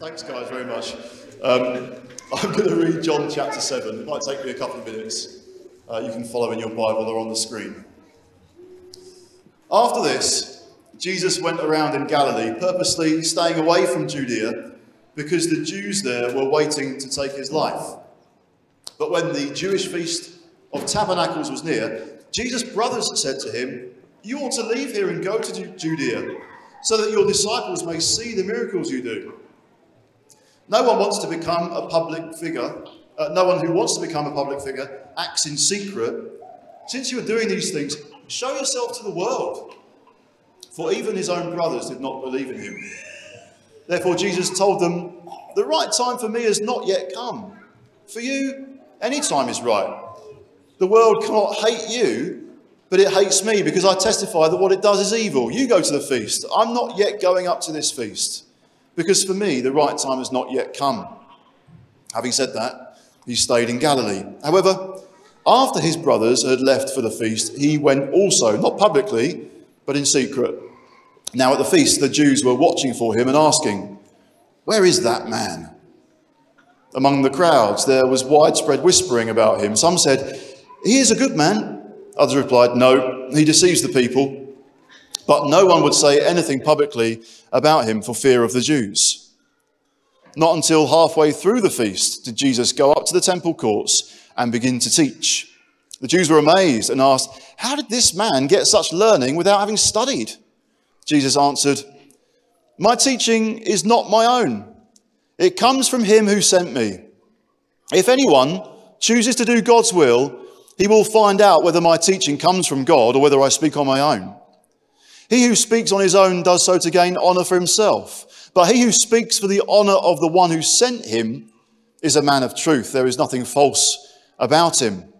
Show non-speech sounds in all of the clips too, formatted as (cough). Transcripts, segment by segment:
Thanks, guys, very much. Um, I'm going to read John chapter 7. It might take me a couple of minutes. Uh, you can follow in your Bible or on the screen. After this, Jesus went around in Galilee, purposely staying away from Judea because the Jews there were waiting to take his life. But when the Jewish feast of tabernacles was near, Jesus' brothers said to him, You ought to leave here and go to Judea, so that your disciples may see the miracles you do. No one wants to become a public figure. Uh, no one who wants to become a public figure acts in secret. Since you are doing these things, show yourself to the world. For even his own brothers did not believe in him. Therefore, Jesus told them, The right time for me has not yet come. For you, any time is right. The world cannot hate you, but it hates me because I testify that what it does is evil. You go to the feast. I'm not yet going up to this feast because for me, the right time has not yet come. Having said that, he stayed in Galilee. However, after his brothers had left for the feast, he went also, not publicly, but in secret. Now at the feast, the Jews were watching for him and asking, Where is that man? Among the crowds, there was widespread whispering about him. Some said, He is a good man. Others replied, No, he deceives the people. But no one would say anything publicly about him for fear of the Jews. Not until halfway through the feast did Jesus go up to the temple courts and begin to teach. The Jews were amazed and asked, How did this man get such learning without having studied? Jesus answered, My teaching is not my own. It comes from him who sent me. If anyone chooses to do God's will, he will find out whether my teaching comes from God or whether I speak on my own. He who speaks on his own does so to gain honor for himself. But he who speaks for the honor of the one who sent him is a man of truth. There is nothing false about him.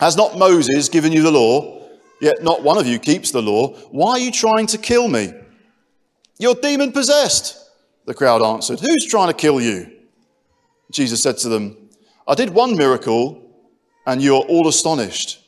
Has not Moses given you the law? Yet not one of you keeps the law. Why are you trying to kill me? You're demon possessed, the crowd answered. Who's trying to kill you? Jesus said to them, I did one miracle, and you're all astonished.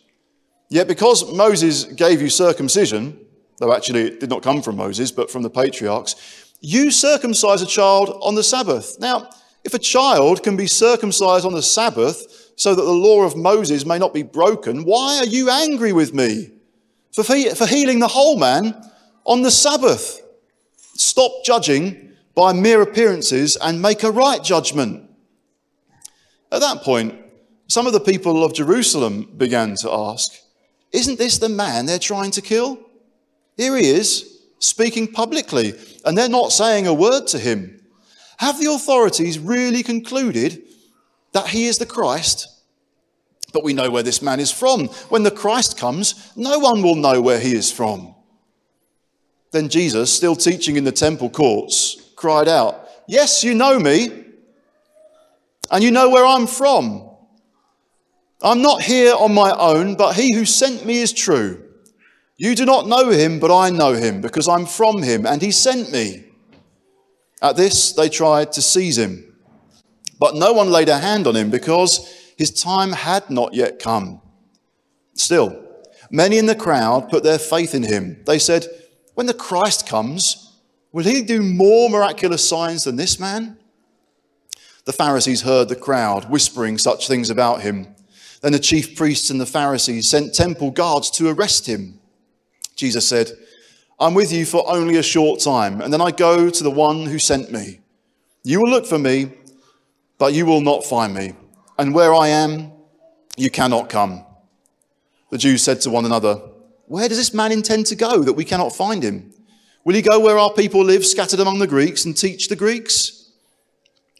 Yet because Moses gave you circumcision, though actually it did not come from Moses, but from the patriarchs, you circumcise a child on the Sabbath. Now, if a child can be circumcised on the Sabbath so that the law of Moses may not be broken, why are you angry with me for, for healing the whole man on the Sabbath? Stop judging by mere appearances and make a right judgment. At that point, some of the people of Jerusalem began to ask, Isn't this the man they're trying to kill? Here he is, speaking publicly, and they're not saying a word to him. Have the authorities really concluded that he is the Christ? But we know where this man is from. When the Christ comes, no one will know where he is from. Then Jesus, still teaching in the temple courts, cried out, Yes, you know me, and you know where I'm from. I'm not here on my own, but he who sent me is true. You do not know him, but I know him, because I'm from him, and he sent me. At this, they tried to seize him, but no one laid a hand on him, because his time had not yet come. Still, many in the crowd put their faith in him. They said, When the Christ comes, will he do more miraculous signs than this man? The Pharisees heard the crowd whispering such things about him. Then the chief priests and the Pharisees sent temple guards to arrest him. Jesus said, I'm with you for only a short time, and then I go to the one who sent me. You will look for me, but you will not find me. And where I am, you cannot come. The Jews said to one another, Where does this man intend to go that we cannot find him? Will he go where our people live, scattered among the Greeks, and teach the Greeks?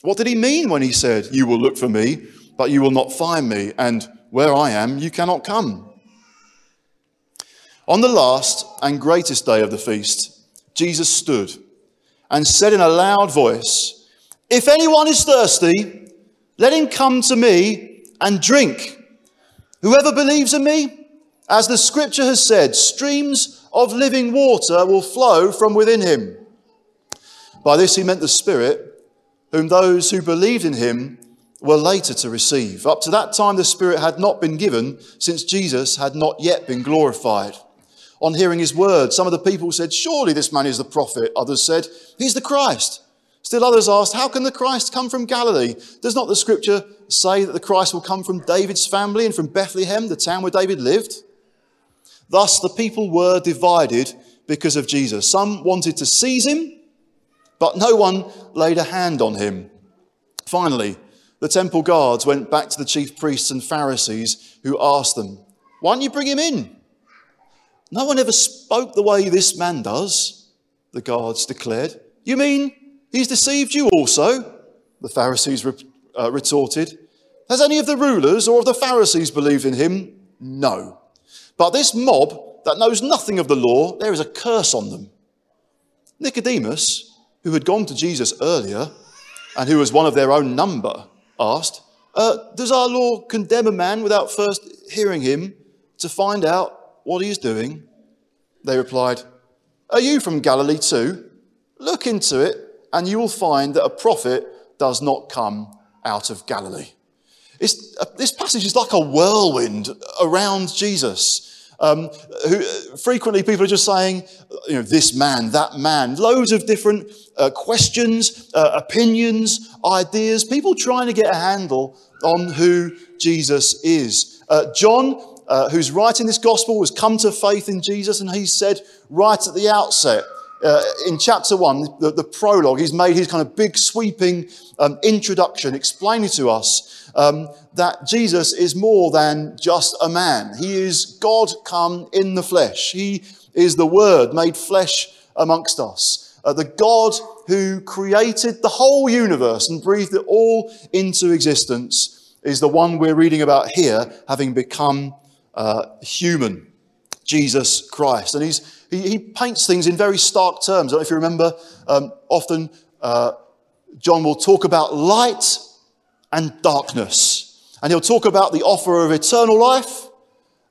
What did he mean when he said, You will look for me, but you will not find me, and where I am, you cannot come? On the last and greatest day of the feast, Jesus stood and said in a loud voice, If anyone is thirsty, let him come to me and drink. Whoever believes in me, as the scripture has said, streams of living water will flow from within him. By this he meant the Spirit, whom those who believed in him were later to receive. Up to that time, the Spirit had not been given, since Jesus had not yet been glorified on hearing his word. Some of the people said, Surely this man is the prophet. Others said, He's the Christ. Still others asked, How can the Christ come from Galilee? Does not the scripture say that the Christ will come from David's family and from Bethlehem, the town where David lived? Thus the people were divided because of Jesus. Some wanted to seize him, but no one laid a hand on him. Finally, the temple guards went back to the chief priests and Pharisees who asked them, Why don't you bring him in? No one ever spoke the way this man does, the guards declared. You mean he's deceived you also? The Pharisees re- uh, retorted. Has any of the rulers or of the Pharisees believed in him? No. But this mob that knows nothing of the law, there is a curse on them. Nicodemus, who had gone to Jesus earlier and who was one of their own number, asked, uh, Does our law condemn a man without first hearing him to find out what he is doing? They replied, Are you from Galilee too? Look into it, and you will find that a prophet does not come out of Galilee. Uh, this passage is like a whirlwind around Jesus. Um, who, frequently, people are just saying, you know, this man, that man, loads of different uh, questions, uh, opinions, ideas, people trying to get a handle on who Jesus is. Uh, John, uh, who's writing this gospel, has come to faith in Jesus, and he said right at the outset, uh, in chapter one, the, the, prologue, he's made his kind of big sweeping um, introduction explaining to us um, that Jesus is more than just a man. He is God come in the flesh. He is the Word made flesh amongst us. Uh, the God who created the whole universe and breathed it all into existence is the one we're reading about here, having become uh, human, Jesus Christ. And he's he, he paints things in very stark terms. I don't know if you remember, um, often uh, John will talk about light and darkness. And he'll talk about the offer of eternal life,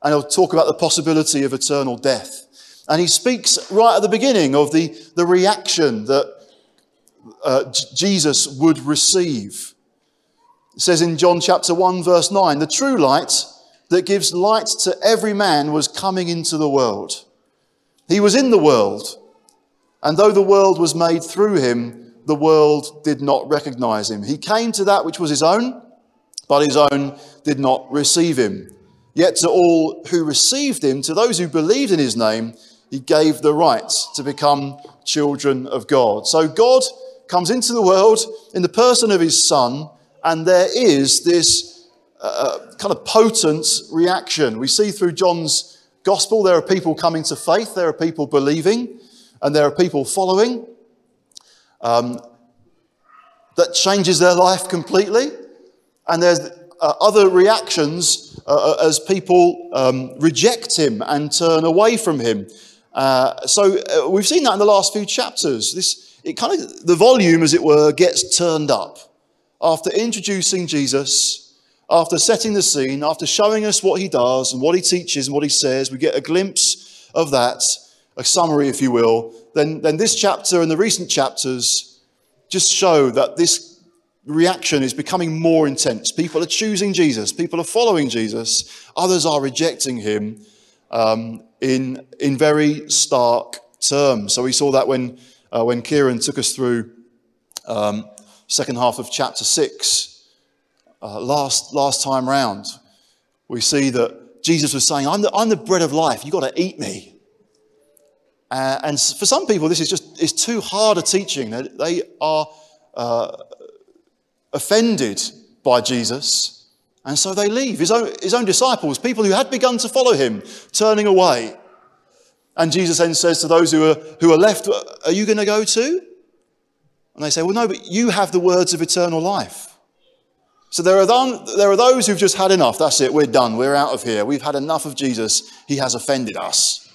and he'll talk about the possibility of eternal death. And he speaks right at the beginning of the, the reaction that uh, Jesus would receive. It says in John chapter 1, verse 9, the true light that gives light to every man was coming into the world. He was in the world, and though the world was made through him, the world did not recognize him. He came to that which was his own, but his own did not receive him. Yet to all who received him, to those who believed in his name, he gave the right to become children of God. So God comes into the world in the person of his son, and there is this kind of potent reaction. We see through John's gospel, there are people coming to faith, there are people believing, and there are people following. Um, that changes their life completely. And there's uh, other reactions uh, uh as people um, reject him and turn away from him. Uh, so uh, we've seen that in the last few chapters. This, it kind of, the volume, as it were, gets turned up. After introducing Jesus, after setting the scene, after showing us what he does and what he teaches and what he says, we get a glimpse of that, a summary, if you will. Then, then this chapter and the recent chapters just show that this reaction is becoming more intense. People are choosing Jesus, people are following Jesus, others are rejecting him um, in, in very stark terms. So we saw that when, uh, when Kieran took us through um, second half of chapter 6 uh, last, last time round, we see that Jesus was saying, I'm the, I'm the bread of life. You've got to eat me. Uh, and for some people, this is just it's too hard a teaching. They are uh, offended by Jesus, and so they leave. His own, his own disciples, people who had begun to follow him, turning away. And Jesus then says to those who are, who are left, Are you going to go too? And they say, Well, no, but you have the words of eternal life. So there are, there are those who've just had enough. That's it, we're done, we're out of here. We've had enough of Jesus, he has offended us.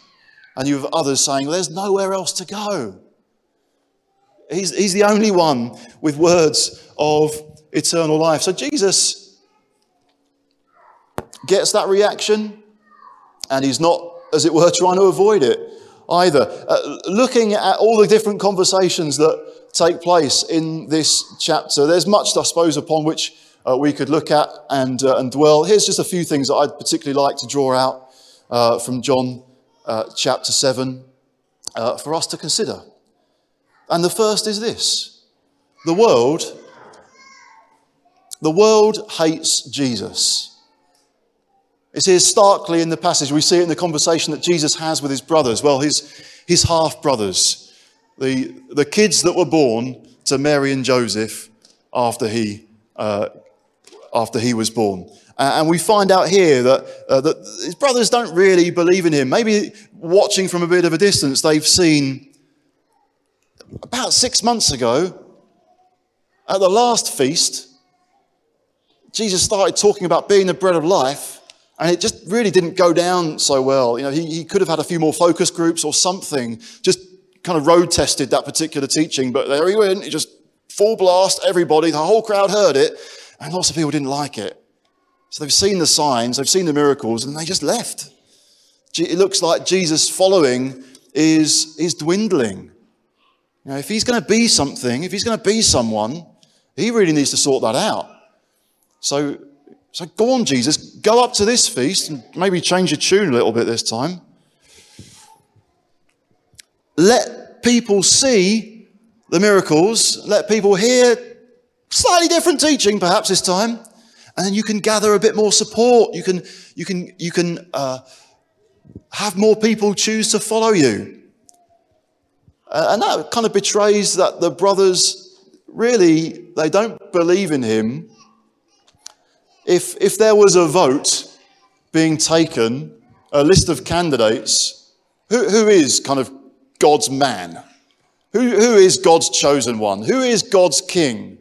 And you have others saying, there's nowhere else to go. He's, he's the only one with words of eternal life. So Jesus gets that reaction, and he's not, as it were, trying to avoid it either. Uh, looking at all the different conversations that take place in this chapter, there's much, I suppose, upon which uh, we could look at and, uh, and dwell. Here's just a few things that I'd particularly like to draw out uh, from John uh, chapter 7 uh, for us to consider. And the first is this The world, the world hates Jesus. It's here starkly in the passage. We see it in the conversation that Jesus has with his brothers. Well, his, his half brothers, the, the kids that were born to Mary and Joseph after he, uh, after he was born. and we find out here that, uh, that his brothers don't really believe in him. Maybe watching from a bit of a distance, they've seen about six months ago at the last feast, Jesus started talking about being the bread of life, and it just really didn't go down so well. You know, he, he could have had a few more focus groups or something, just kind of road tested that particular teaching, but there he went, he just full blast, everybody, the whole crowd heard it, and lots of people didn't like it. So they've seen the signs, they've seen the miracles, and they just left. It looks like Jesus' following is, is dwindling. You know, if he's going to be something, if he's going to be someone, he really needs to sort that out. So, so go on, Jesus, go up to this feast and maybe change your tune a little bit this time. Let people see the miracles, let people hear slightly different teaching perhaps this time, and then you can gather a bit more support. You can, you can, you can uh, have more people choose to follow you. Uh, and that kind of betrays that the brothers really, they don't believe in him. If, if there was a vote being taken, a list of candidates, who, who is kind of God's man? Who, who is God's chosen one? Who is God's king?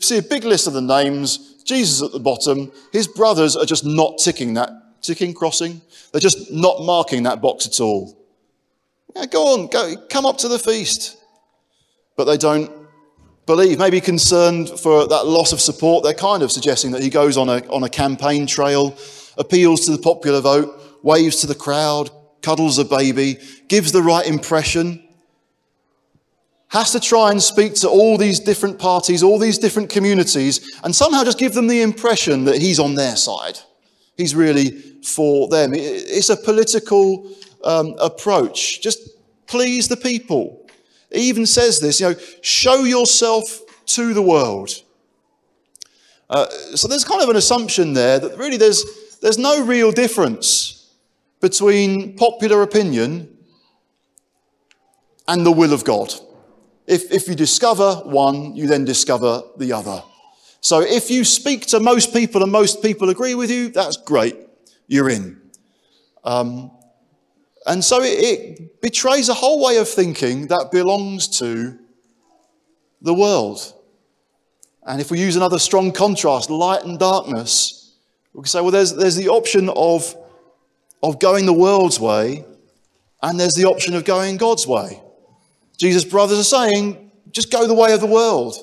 See a big list of the names, Jesus at the bottom. His brothers are just not ticking that, ticking, crossing. They're just not marking that box at all. Yeah, go on, go, come up to the feast. But they don't believe, maybe concerned for that loss of support. They're kind of suggesting that he goes on a, on a campaign trail, appeals to the popular vote, waves to the crowd, cuddles a baby, gives the right impression, has to try and speak to all these different parties, all these different communities, and somehow just give them the impression that he's on their side. He's really for them. It's a political um, approach. Just please the people. He even says this, you know, show yourself to the world. Uh, so there's kind of an assumption there that really there's, there's no real difference between popular opinion and the will of God. If, if you discover one, you then discover the other. So if you speak to most people and most people agree with you, that's great. You're in. Um, and so it, it betrays a whole way of thinking that belongs to the world. And if we use another strong contrast, light and darkness, we can say, well, there's, there's the option of, of going the world's way, and there's the option of going God's way. Jesus' brothers are saying, just go the way of the world.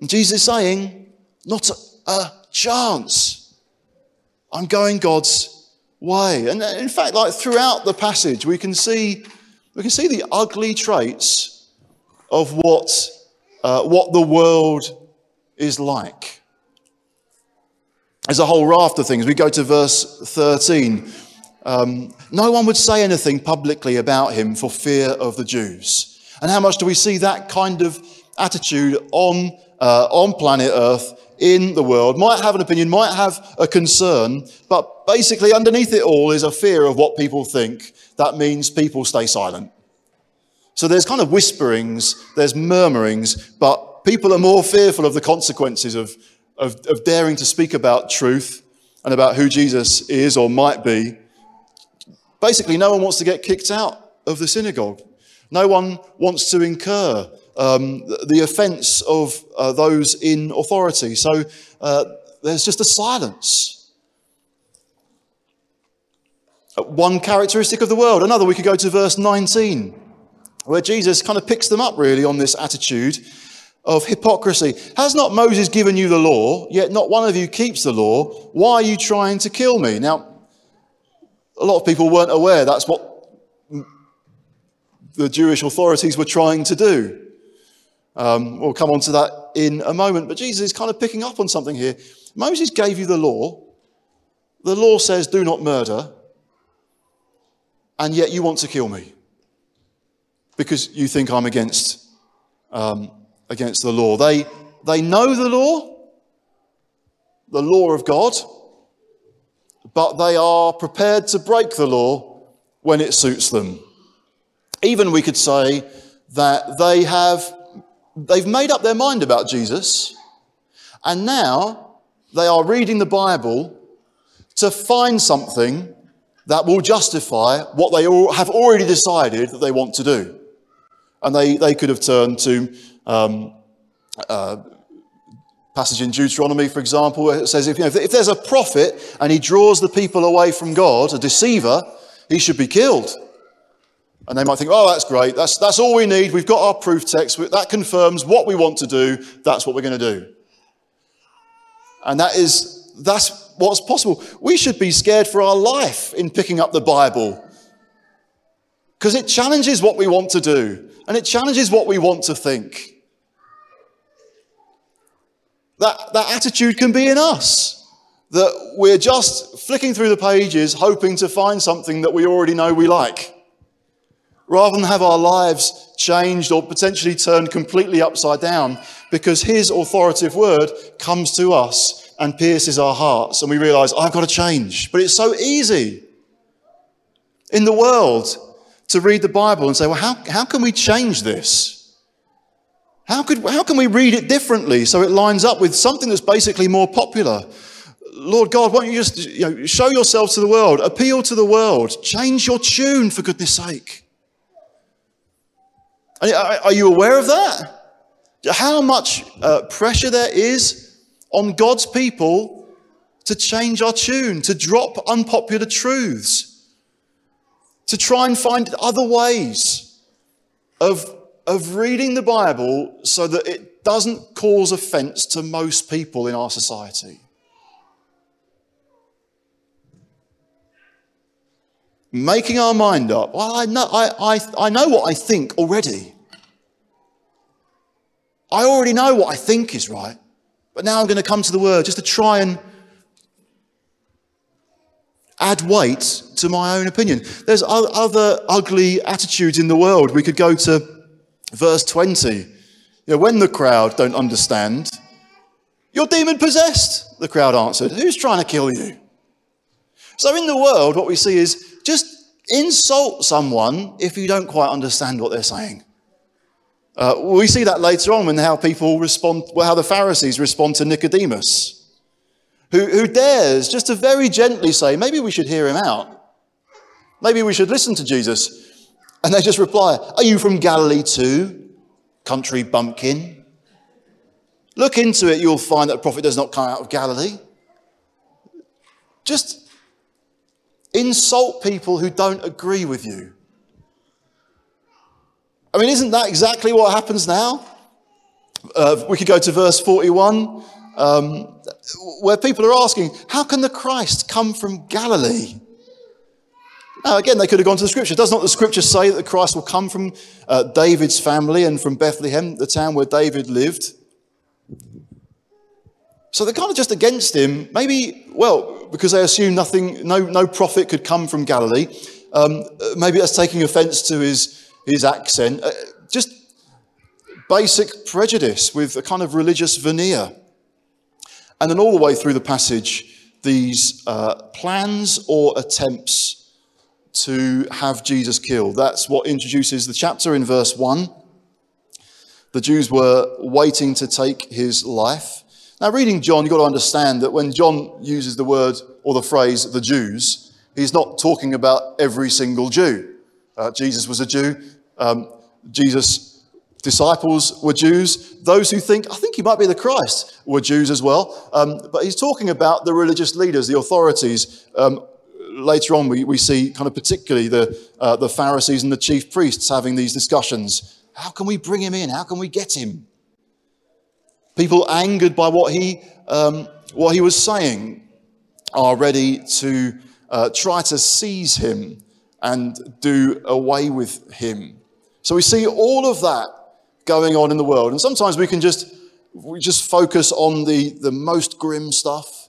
And Jesus is saying, not a, chance. I'm going God's way. And in fact, like throughout the passage, we can see, we can see the ugly traits of what, uh, what the world is like. There's a whole raft of things. We go to verse 13. Um, no one would say anything publicly about him for fear of the Jews. And how much do we see that kind of attitude on, uh, on planet Earth in the world, might have an opinion, might have a concern, but basically underneath it all is a fear of what people think. That means people stay silent. So there's kind of whisperings, there's murmurings, but people are more fearful of the consequences of, of, of daring to speak about truth and about who Jesus is or might be. Basically, no one wants to get kicked out of the synagogue. No one wants to incur um, the offense of uh, those in authority. So uh, there's just a silence. Uh, one characteristic of the world. Another, we could go to verse 19, where Jesus kind of picks them up really on this attitude of hypocrisy. Has not Moses given you the law, yet not one of you keeps the law? Why are you trying to kill me? Now, a lot of people weren't aware that's what the Jewish authorities were trying to do. Um, we'll come on to that in a moment. But Jesus is kind of picking up on something here. Moses gave you the law. The law says, do not murder. And yet you want to kill me because you think I'm against um, against the law. They, they know the law, the law of God, but they are prepared to break the law when it suits them. Even we could say that they have they've made up their mind about Jesus, and now they are reading the Bible to find something that will justify what they have already decided that they want to do. And they, they could have turned to um, uh, passage in Deuteronomy, for example, where it says if, you know, if there's a prophet and he draws the people away from God, a deceiver, he should be killed. And they might think, oh, that's great. That's, that's all we need. We've got our proof text. That confirms what we want to do. That's what we're going to do. And that is, that's what's possible. We should be scared for our life in picking up the Bible because it challenges what we want to do and it challenges what we want to think. That, that attitude can be in us. That we're just flicking through the pages hoping to find something that we already know we like rather than have our lives changed or potentially turned completely upside down because his authoritative word comes to us and pierces our hearts and we realize, I've got to change. But it's so easy in the world to read the Bible and say, well, how, how can we change this? How, could, how can we read it differently so it lines up with something that's basically more popular? Lord God, why don't you just you know, show yourself to the world, appeal to the world, change your tune for goodness sake? Are you aware of that? How much uh, pressure there is on God's people to change our tune, to drop unpopular truths, to try and find other ways of, of reading the Bible so that it doesn't cause offense to most people in our society. making our mind up. Well, I know, I, I, I know what I think already. I already know what I think is right, but now I'm going to come to the word just to try and add weight to my own opinion. There's other ugly attitudes in the world. We could go to verse 20. You know, when the crowd don't understand, you're demon possessed, the crowd answered. Who's trying to kill you? So in the world, what we see is just insult someone if you don't quite understand what they're saying. Uh, we see that later on in how people respond, well, how the Pharisees respond to Nicodemus, who, who dares just to very gently say, maybe we should hear him out. Maybe we should listen to Jesus. And they just reply, Are you from Galilee too, country bumpkin? Look into it, you'll find that a prophet does not come out of Galilee. Just insult people who don't agree with you. I mean, isn't that exactly what happens now? Uh, we could go to verse 41, um, where people are asking, How can the Christ come from Galilee? Now, again, they could have gone to the scripture. Does not the scripture say that Christ will come from uh, David's family and from Bethlehem, the town where David lived? So they're kind of just against him. Maybe, well, because they assume nothing, no, no prophet could come from Galilee. Um, maybe that's taking offense to his, his accent. Uh, just basic prejudice with a kind of religious veneer. And then all the way through the passage, these uh, plans or attempts to have Jesus killed. That's what introduces the chapter in verse 1. The Jews were waiting to take his life. Now, reading John, you've got to understand that when John uses the word or the phrase the Jews, he's not talking about every single Jew. Uh, Jesus was a Jew. Um, Jesus' disciples were Jews. Those who think, I think he might be the Christ, were Jews as well. Um, but he's talking about the religious leaders, the authorities. Um, later on, we, we see kind of particularly the, uh, the Pharisees and the chief priests having these discussions. How can we bring him in? How can we get him? People angered by what he, um, what he was saying are ready to uh, try to seize him and do away with him. So we see all of that going on in the world. And sometimes we can just, we just focus on the, the most grim stuff.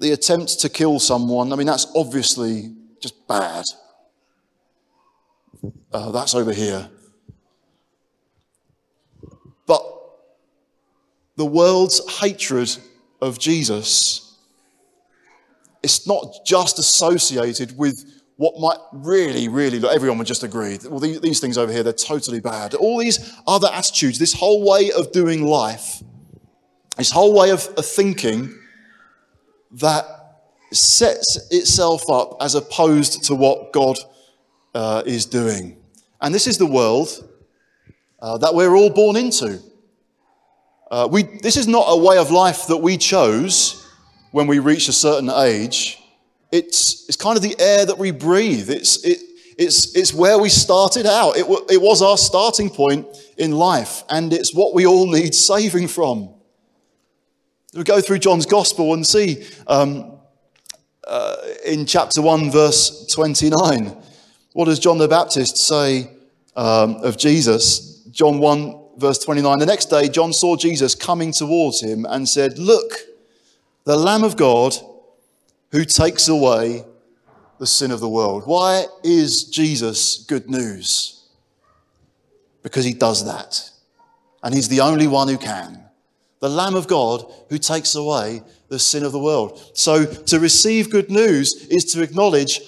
The attempt to kill someone. I mean, that's obviously just bad. Uh, that's over here. But the world's hatred of Jesus, it's not just associated with what might really, really, look, everyone would just agree. Well, these, these things over here, they're totally bad. All these other attitudes, this whole way of doing life, this whole way of, of thinking that sets itself up as opposed to what God uh, is doing. And this is the world uh, that we're all born into. Uh, we, this is not a way of life that we chose when we reach a certain age. It's, it's kind of the air that we breathe. It's, it, it's, it's where we started out. It, it was our starting point in life, and it's what we all need saving from. We go through John's Gospel and see um, uh, in chapter 1, verse 29, what does John the Baptist say um, of Jesus? John 1, verse 29. The next day, John saw Jesus coming towards him and said, Look, the Lamb of God who takes away the sin of the world. Why is Jesus good news? Because he does that. And he's the only one who can. The Lamb of God who takes away the sin of the world. So to receive good news is to acknowledge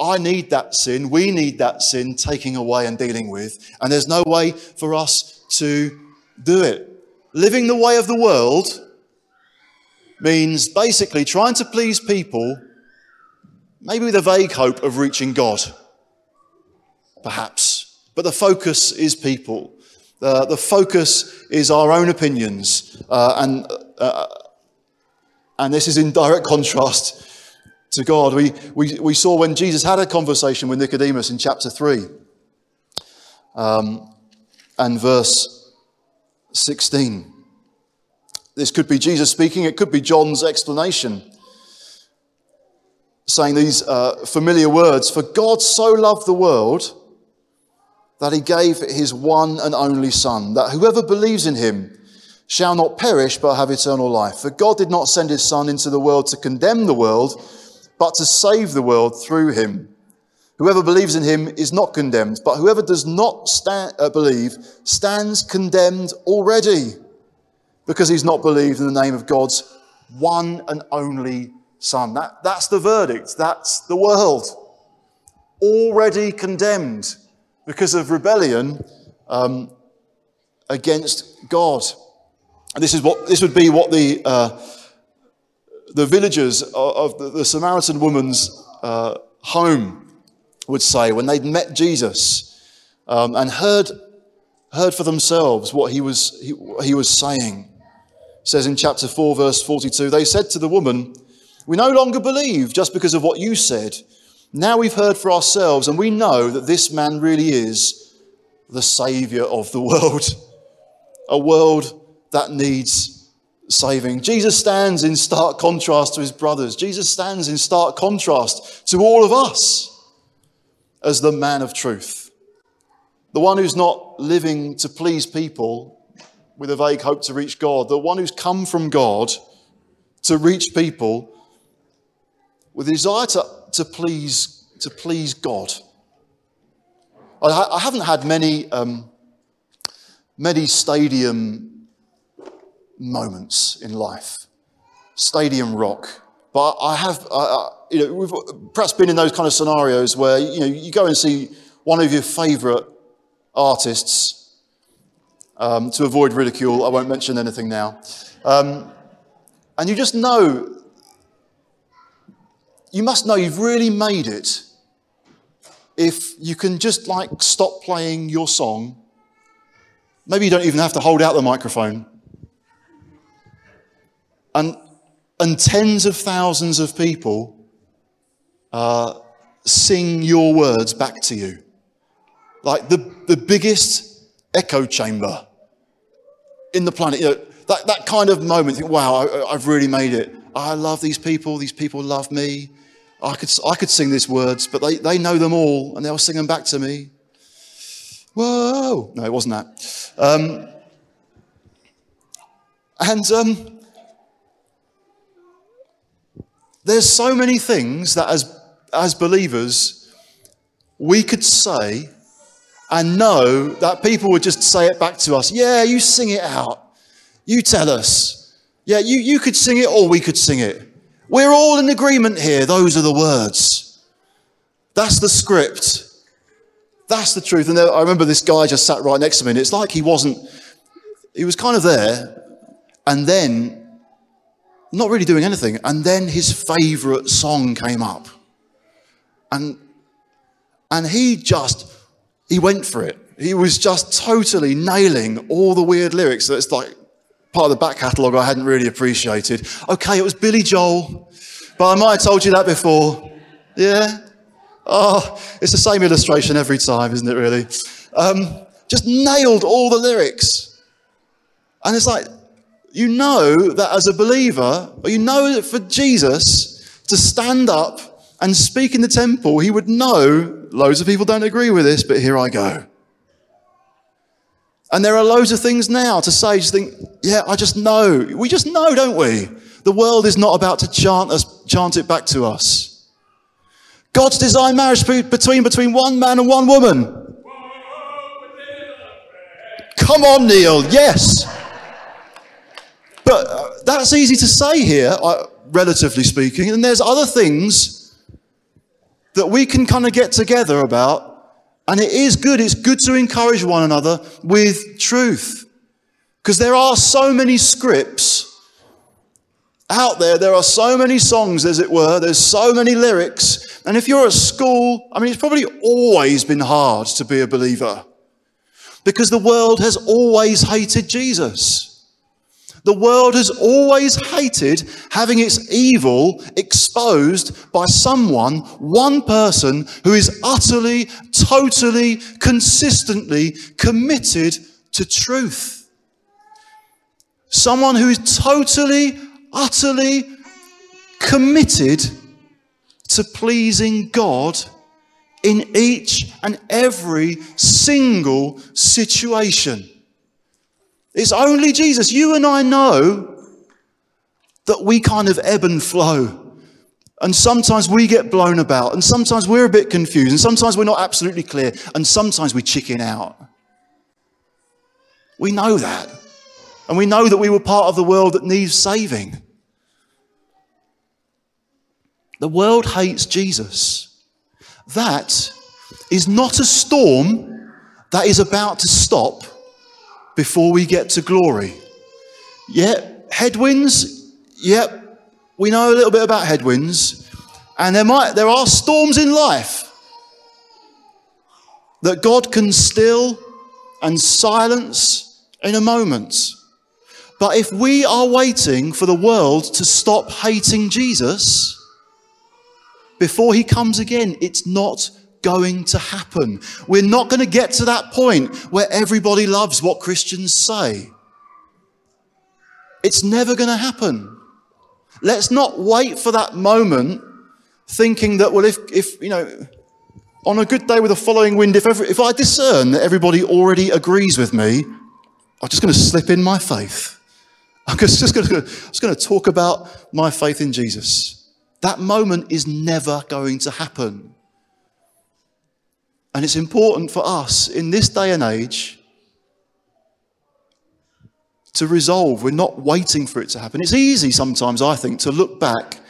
I need that sin, we need that sin taking away and dealing with, and there's no way for us to do it. Living the way of the world means basically trying to please people, maybe with a vague hope of reaching God, perhaps. But the focus is people. Uh, the focus is our own opinions. Uh, and, uh, and this is in direct contrast to God. We, we, we saw when Jesus had a conversation with Nicodemus in chapter 3 um, and verse 16. This could be Jesus speaking, it could be John's explanation, saying these uh, familiar words For God so loved the world that he gave his one and only Son, that whoever believes in him shall not perish but have eternal life. For God did not send his Son into the world to condemn the world, but to save the world through him. Whoever believes in him is not condemned, but whoever does not stand, uh, believe stands condemned already because he's not believed in the name of God's one and only Son. That, that's the verdict. That's the world. Already condemned because of rebellion um, against God. And this is what this would be what the uh, the villagers of the, the Samaritan woman's uh, home would say when they'd met Jesus um, and heard heard for themselves what he was he, he was saying says in chapter 4, verse 42 they said to the woman, We no longer believe just because of what you said. Now we've heard for ourselves, and we know that this man really is the Savior of the world, a world that needs saving. Jesus stands in stark contrast to his brothers. Jesus stands in stark contrast to all of us as the man of truth, the one who's not living to please people with a vague hope to reach God, the one who's come from God to reach people with a desire to, to, please, to please God. I, I haven't had many, um, many stadium moments in life, stadium rock. But I have, uh, you know, we've perhaps been in those kind of scenarios where you know you go and see one of your favourite artists um, to avoid ridicule, I won't mention anything now. Um, and you just know, you must know you've really made it if you can just like stop playing your song. Maybe you don't even have to hold out the microphone. And, and tens of thousands of people uh, sing your words back to you. Like the, the biggest echo chamber in the planet. You know, that, that kind of moment, think, wow, I, I've really made it. I love these people. These people love me. I could, I could sing these words, but they, they know them all and they'll sing them back to me. Whoa. No, it wasn't that. Um, and um, there's so many things that as, as believers we could say and know that people would just say it back to us. Yeah, you sing it out. You tell us. Yeah, you, you could sing it or we could sing it. We're all in agreement here. Those are the words. That's the script. That's the truth. And I remember this guy just sat right next to me, and it's like he wasn't, he was kind of there, and then not really doing anything. And then his favorite song came up. And, and he just, he went for it. He was just totally nailing all the weird lyrics So it's like part of the back catalogue I hadn't really appreciated. Okay, it was Billy Joel, but I might have told you that before. Yeah? Oh, it's the same illustration every time, isn't it, really? Um, just nailed all the lyrics. And it's like, you know that as a believer, or you know that for Jesus to stand up and speak in the temple, he would know loads of people don't agree with this, but here I go. And there are loads of things now to say, just think, yeah, I just know. We just know, don't we? The world is not about to chant us, chant it back to us. God's designed marriage between, between one man and one woman. Come on, Neil. Yes. But uh, that's easy to say here, uh, relatively speaking. And there's other things that we can kind of get together about. And it is good. It's good to encourage one another with truth. Because there are so many scripts out there. There are so many songs, as it were. There's so many lyrics. And if you're at school, I mean, it's probably always been hard to be a believer. Because the world has always hated Jesus. The world has always hated having its evil exposed by someone, one person who is utterly, totally, consistently committed to truth. Someone who is totally, utterly committed to pleasing God in each and every single situation. It's only Jesus. You and I know that we kind of ebb and flow. And sometimes we get blown about, and sometimes we're a bit confused, and sometimes we're not absolutely clear, and sometimes we chicken out. We know that. And we know that we were part of the world that needs saving. The world hates Jesus. That is not a storm that is about to stop before we get to glory. Yep, headwinds. Yep, we know a little bit about headwinds. And there, might, there are storms in life that God can still and silence in a moment. But if we are waiting for the world to stop hating Jesus before he comes again, it's not going to happen. We're not going to get to that point where everybody loves what Christians say. It's never going to happen. Let's not wait for that moment thinking that, well, if, if you know, on a good day with a following wind, if, every, if I discern that everybody already agrees with me, I'm just going to slip in my faith. (laughs) I'm just, just, going to, just going to talk about my faith in Jesus. That moment is never going to happen. And it's important for us in this day and age to resolve. We're not waiting for it to happen. It's easy sometimes, I think, to look back,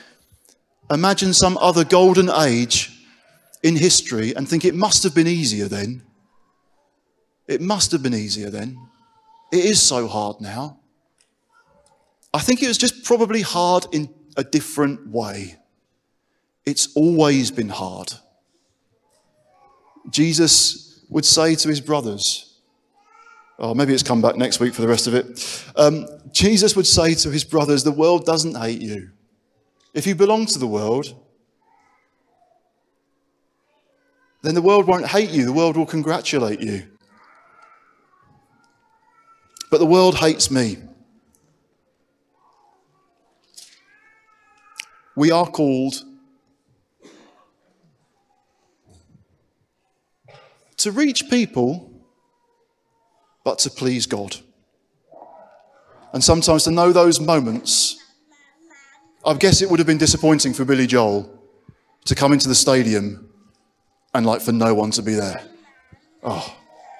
imagine some other golden age in history, and think it must have been easier then. It must have been easier then. It is so hard now. I think it was just probably hard in a different way. It's always been hard. Jesus would say to his brothers, oh, maybe it's come back next week for the rest of it. Um, Jesus would say to his brothers, The world doesn't hate you. If you belong to the world, then the world won't hate you, the world will congratulate you. But the world hates me. We are called to reach people, but to please God. And sometimes to know those moments, I guess it would have been disappointing for Billy Joel to come into the stadium and like for no one to be there. Oh,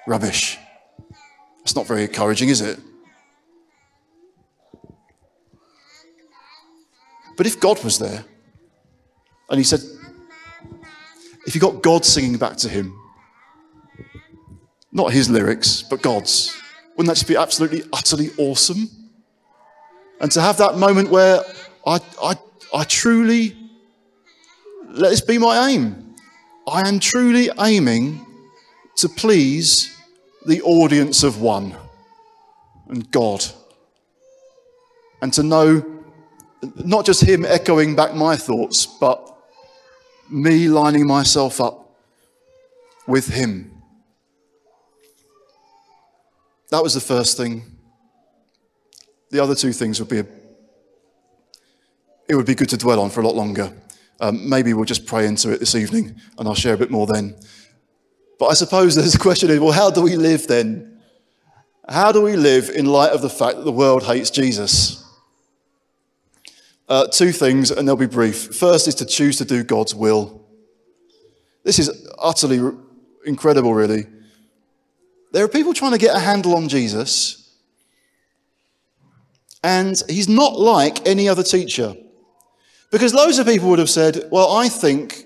rubbish. It's not very encouraging, is it? But if God was there, and he said, if you got God singing back to him, not his lyrics, but God's, wouldn't that just be absolutely, utterly awesome? And to have that moment where I, I, I truly, let this be my aim. I am truly aiming to please the audience of one and God. And to know not just Him echoing back my thoughts, but me lining myself up with Him. That was the first thing. The other two things would be, a, it would be good to dwell on for a lot longer. Um, maybe we'll just pray into it this evening and I'll share a bit more then. But I suppose there's a question of, well, how do we live then? How do we live in light of the fact that the world hates Jesus? Uh, two things, and they'll be brief. First is to choose to do God's will. This is utterly incredible, really. There are people trying to get a handle on Jesus, and he's not like any other teacher. Because loads of people would have said, Well, I think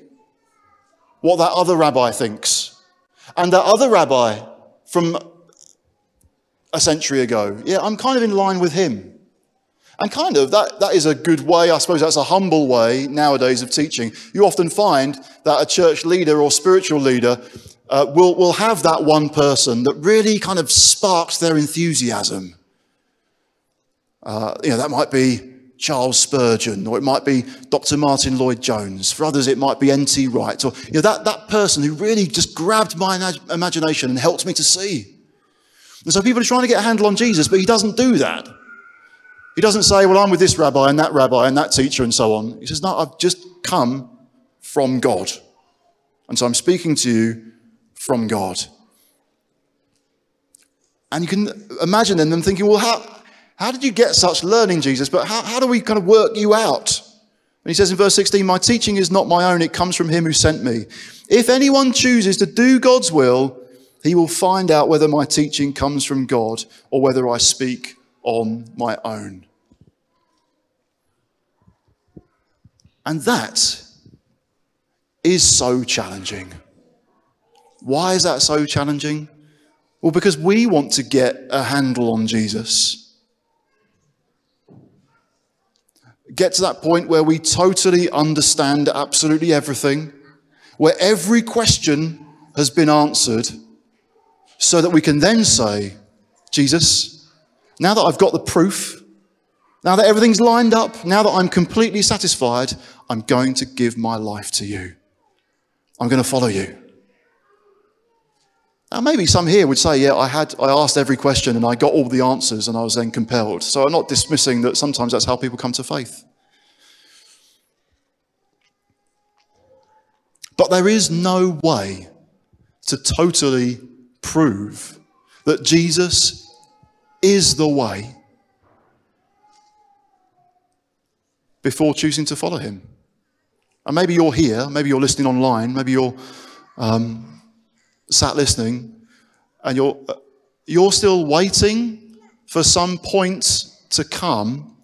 what that other rabbi thinks. And that other rabbi from a century ago, yeah, I'm kind of in line with him. And kind of, that, that is a good way, I suppose that's a humble way nowadays of teaching. You often find that a church leader or spiritual leader uh, will, will have that one person that really kind of sparks their enthusiasm. Uh, you know, that might be Charles Spurgeon, or it might be Dr. Martyn Lloyd-Jones. For others, it might be N.T. Wright, or you know, that, that person who really just grabbed my imagination and helped me to see. And so people are trying to get a handle on Jesus, but he doesn't do that. He doesn't say, Well, I'm with this rabbi and that rabbi and that teacher and so on. He says, No, I've just come from God. And so I'm speaking to you from God. And you can imagine them thinking, Well, how, how did you get such learning, Jesus? But how, how do we kind of work you out? And he says in verse 16, My teaching is not my own, it comes from him who sent me. If anyone chooses to do God's will, he will find out whether my teaching comes from God or whether I speak on my own. And that is so challenging. Why is that so challenging? Well, because we want to get a handle on Jesus. get to that point where we totally understand absolutely everything, where every question has been answered, so that we can then say, Jesus, now that I've got the proof, now that everything's lined up, now that I'm completely satisfied, I'm going to give my life to you. I'm going to follow you. Now, maybe some here would say, yeah, I had, I asked every question and I got all the answers and I was then compelled. So I'm not dismissing that sometimes that's how people come to faith. But there is no way to totally prove that Jesus is the way before choosing to follow him. And maybe you're here, maybe you're listening online, maybe you're um, sat listening and you're, you're still waiting for some point to come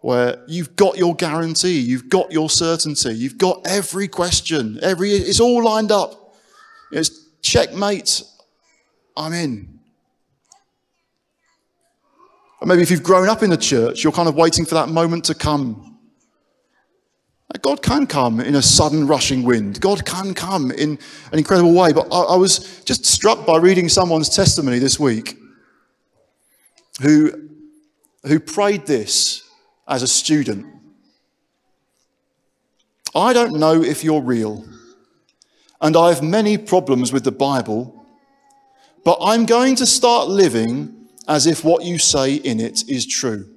where you've got your guarantee, you've got your certainty, you've got every question, every it's all lined up. It's checkmate. I'm in. Or maybe if you've grown up in the church, you're kind of waiting for that moment to come God can come in a sudden rushing wind. God can come in an incredible way. But I, I was just struck by reading someone's testimony this week who, who prayed this as a student. I don't know if you're real, and I have many problems with the Bible, but I'm going to start living as if what you say in it is true.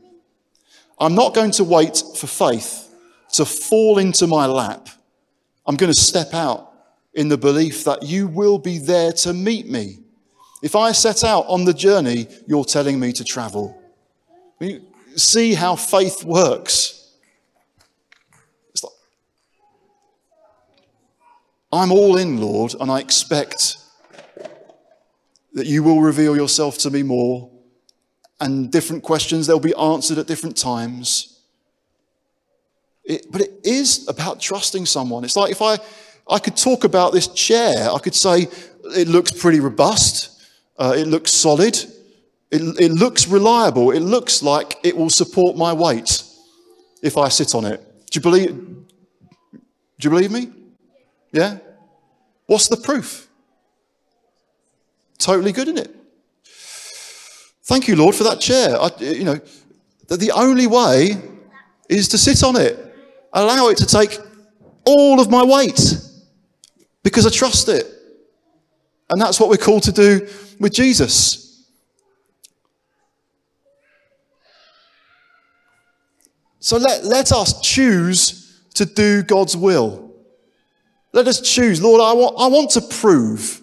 I'm not going to wait for faith to fall into my lap. I'm going to step out in the belief that you will be there to meet me. If I set out on the journey you're telling me to travel, see how faith works. Like, I'm all in, Lord, and I expect that you will reveal yourself to me more, and different questions, they'll be answered at different times. It, but it is about trusting someone. It's like if I, I could talk about this chair, I could say it looks pretty robust, uh, it looks solid, it, it looks reliable, it looks like it will support my weight if I sit on it. Do you believe, do you believe me? Yeah? What's the proof? Totally good in it. Thank you, Lord, for that chair. I, you know, the only way is to sit on it, allow it to take all of my weight because I trust it. And that's what we're called to do with Jesus. So let, let us choose to do God's will. Let us choose, Lord, I want, I want to prove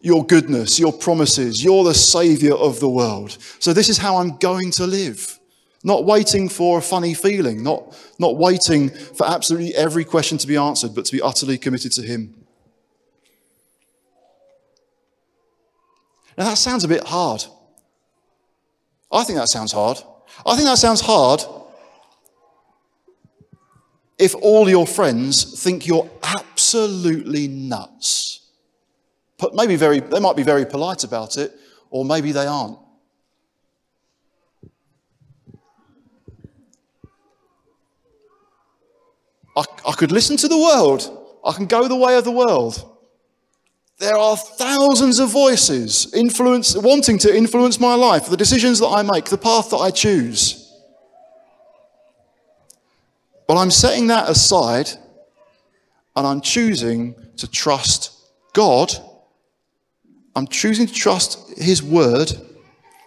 your goodness, your promises. You're the Savior of the world. So this is how I'm going to live. Not waiting for a funny feeling, not, not waiting for absolutely every question to be answered, but to be utterly committed to Him. Now that sounds a bit hard. I think that sounds hard. I think that sounds hard if all your friends think you're absolutely nuts. But maybe very, they might be very polite about it, or maybe they aren't. I, I could listen to the world. I can go the way of the world. There are thousands of voices influence, wanting to influence my life, the decisions that I make, the path that I choose. But I'm setting that aside and I'm choosing to trust God I'm choosing to trust His word.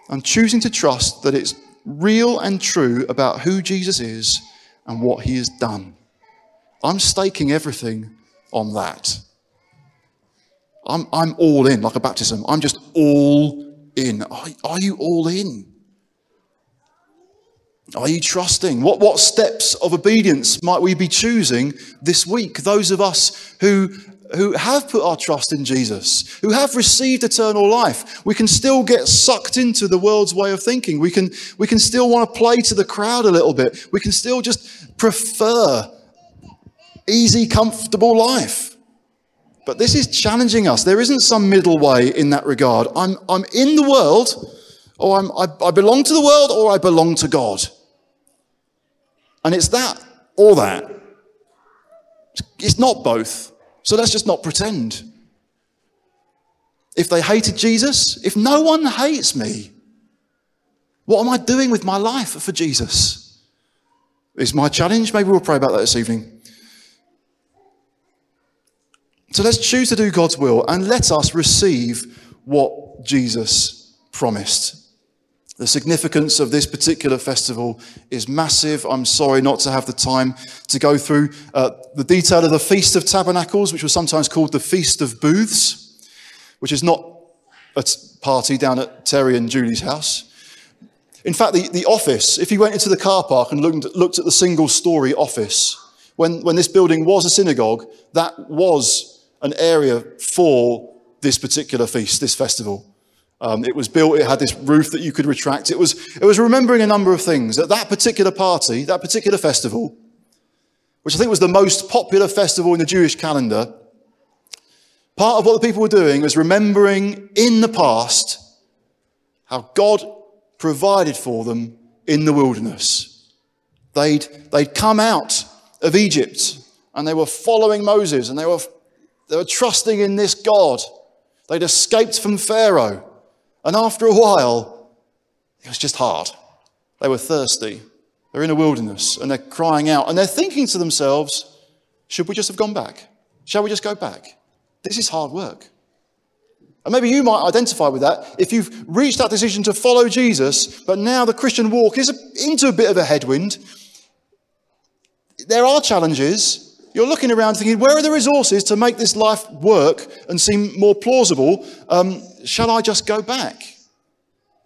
I'm choosing to trust that it's real and true about who Jesus is and what He has done. I'm staking everything on that. I'm, I'm all in, like a baptism. I'm just all in. Are, are you all in? Are you trusting? What, what steps of obedience might we be choosing this week? Those of us who who have put our trust in Jesus, who have received eternal life, we can still get sucked into the world's way of thinking. We can, we can still want to play to the crowd a little bit. We can still just prefer easy, comfortable life. But this is challenging us. There isn't some middle way in that regard. I'm, I'm in the world, or I'm, I, I belong to the world, or I belong to God. And it's that or that. It's not both. So let's just not pretend. If they hated Jesus, if no one hates me, what am I doing with my life for Jesus? Is my challenge. Maybe we'll pray about that this evening. So let's choose to do God's will and let us receive what Jesus promised. The significance of this particular festival is massive. I'm sorry not to have the time to go through uh, the detail of the Feast of Tabernacles, which was sometimes called the Feast of Booths, which is not a party down at Terry and Julie's house. In fact, the, the office, if you went into the car park and looked, looked at the single story office, when, when this building was a synagogue, that was an area for this particular feast, this festival. Um, it was built, it had this roof that you could retract. It was, it was remembering a number of things. At that particular party, that particular festival, which I think was the most popular festival in the Jewish calendar, part of what the people were doing was remembering in the past how God provided for them in the wilderness. They'd, they'd come out of Egypt and they were following Moses and they were, they were trusting in this God. They'd escaped from Pharaoh. And after a while, it was just hard. They were thirsty. They're in a wilderness and they're crying out and they're thinking to themselves, should we just have gone back? Shall we just go back? This is hard work. And maybe you might identify with that if you've reached that decision to follow Jesus, but now the Christian walk is into a bit of a headwind. There are challenges. You're looking around thinking, where are the resources to make this life work and seem more plausible? Um, shall I just go back?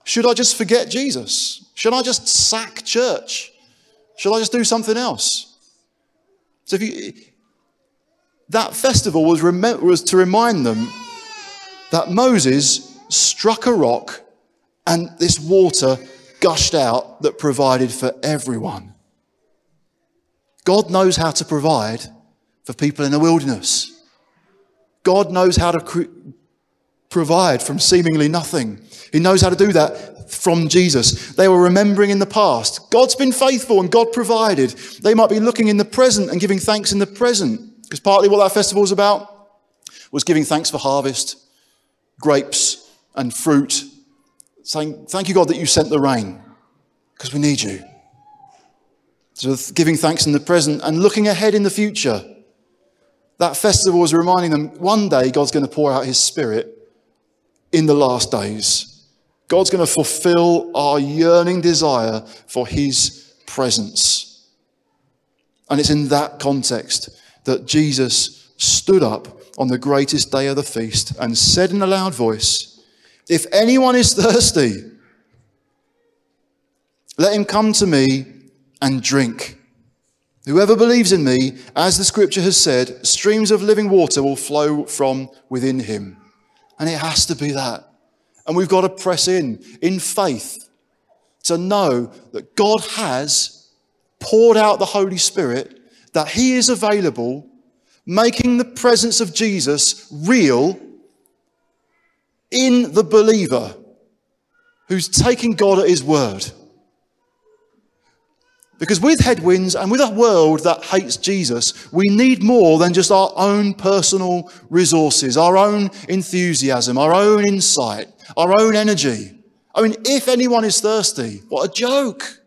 Should I just forget Jesus? Should I just sack church? Should I just do something else? So if you, that festival was, rem- was to remind them that Moses struck a rock and this water gushed out that provided for everyone. God knows how to provide for people in the wilderness. God knows how to provide from seemingly nothing. He knows how to do that from Jesus. They were remembering in the past. God's been faithful and God provided. They might be looking in the present and giving thanks in the present. Because partly what that festival was about was giving thanks for harvest, grapes, and fruit. Saying, Thank you, God, that you sent the rain, because we need you. So giving thanks in the present and looking ahead in the future. That festival was reminding them one day God's going to pour out his spirit in the last days. God's going to fulfill our yearning desire for his presence. And it's in that context that Jesus stood up on the greatest day of the feast and said in a loud voice, If anyone is thirsty, let him come to me and drink. Whoever believes in me, as the scripture has said, streams of living water will flow from within him. And it has to be that. And we've got to press in, in faith, to know that God has poured out the Holy Spirit, that He is available, making the presence of Jesus real in the believer who's taking God at His word. Because with headwinds and with a world that hates Jesus, we need more than just our own personal resources, our own enthusiasm, our own insight, our own energy. I mean, if anyone is thirsty, what a joke.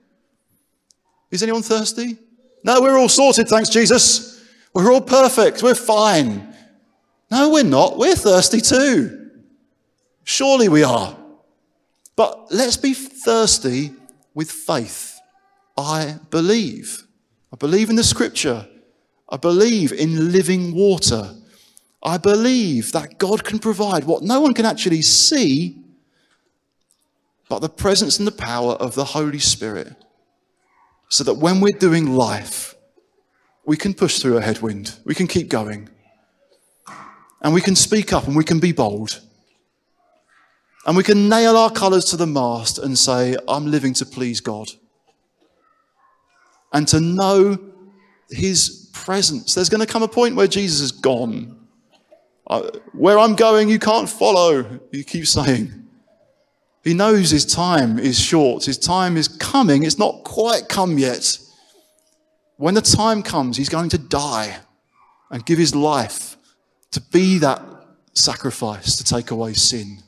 Is anyone thirsty? No, we're all sorted, thanks, Jesus. We're all perfect. We're fine. No, we're not. We're thirsty too. Surely we are. But let's be thirsty with faith. I believe. I believe in the scripture. I believe in living water. I believe that God can provide what no one can actually see, but the presence and the power of the Holy Spirit. So that when we're doing life, we can push through a headwind, we can keep going, and we can speak up and we can be bold. And we can nail our colours to the mast and say, I'm living to please God and to know his presence. There's going to come a point where Jesus is gone. Uh, where I'm going, you can't follow, he keeps saying. He knows his time is short. His time is coming. It's not quite come yet. When the time comes, he's going to die and give his life to be that sacrifice to take away sin.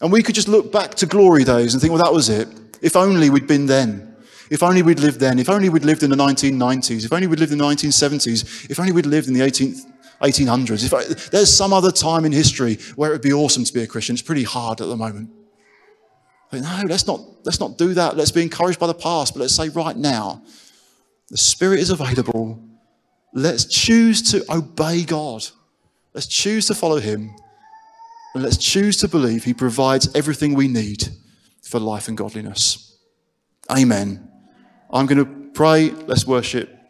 And we could just look back to glory days and think, well, that was it. If only we'd been then. If only we'd lived then. If only we'd lived in the 1990s. If only we'd lived in the 1970s. If only we'd lived in the 18th, 1800s. If I, there's some other time in history where it would be awesome to be a Christian, it's pretty hard at the moment. But no, let's not, let's not do that. Let's be encouraged by the past, but let's say right now, the Spirit is available. Let's choose to obey God. Let's choose to follow Him. And let's choose to believe He provides everything we need for life and godliness. Amen. I'm going to pray. Let's worship.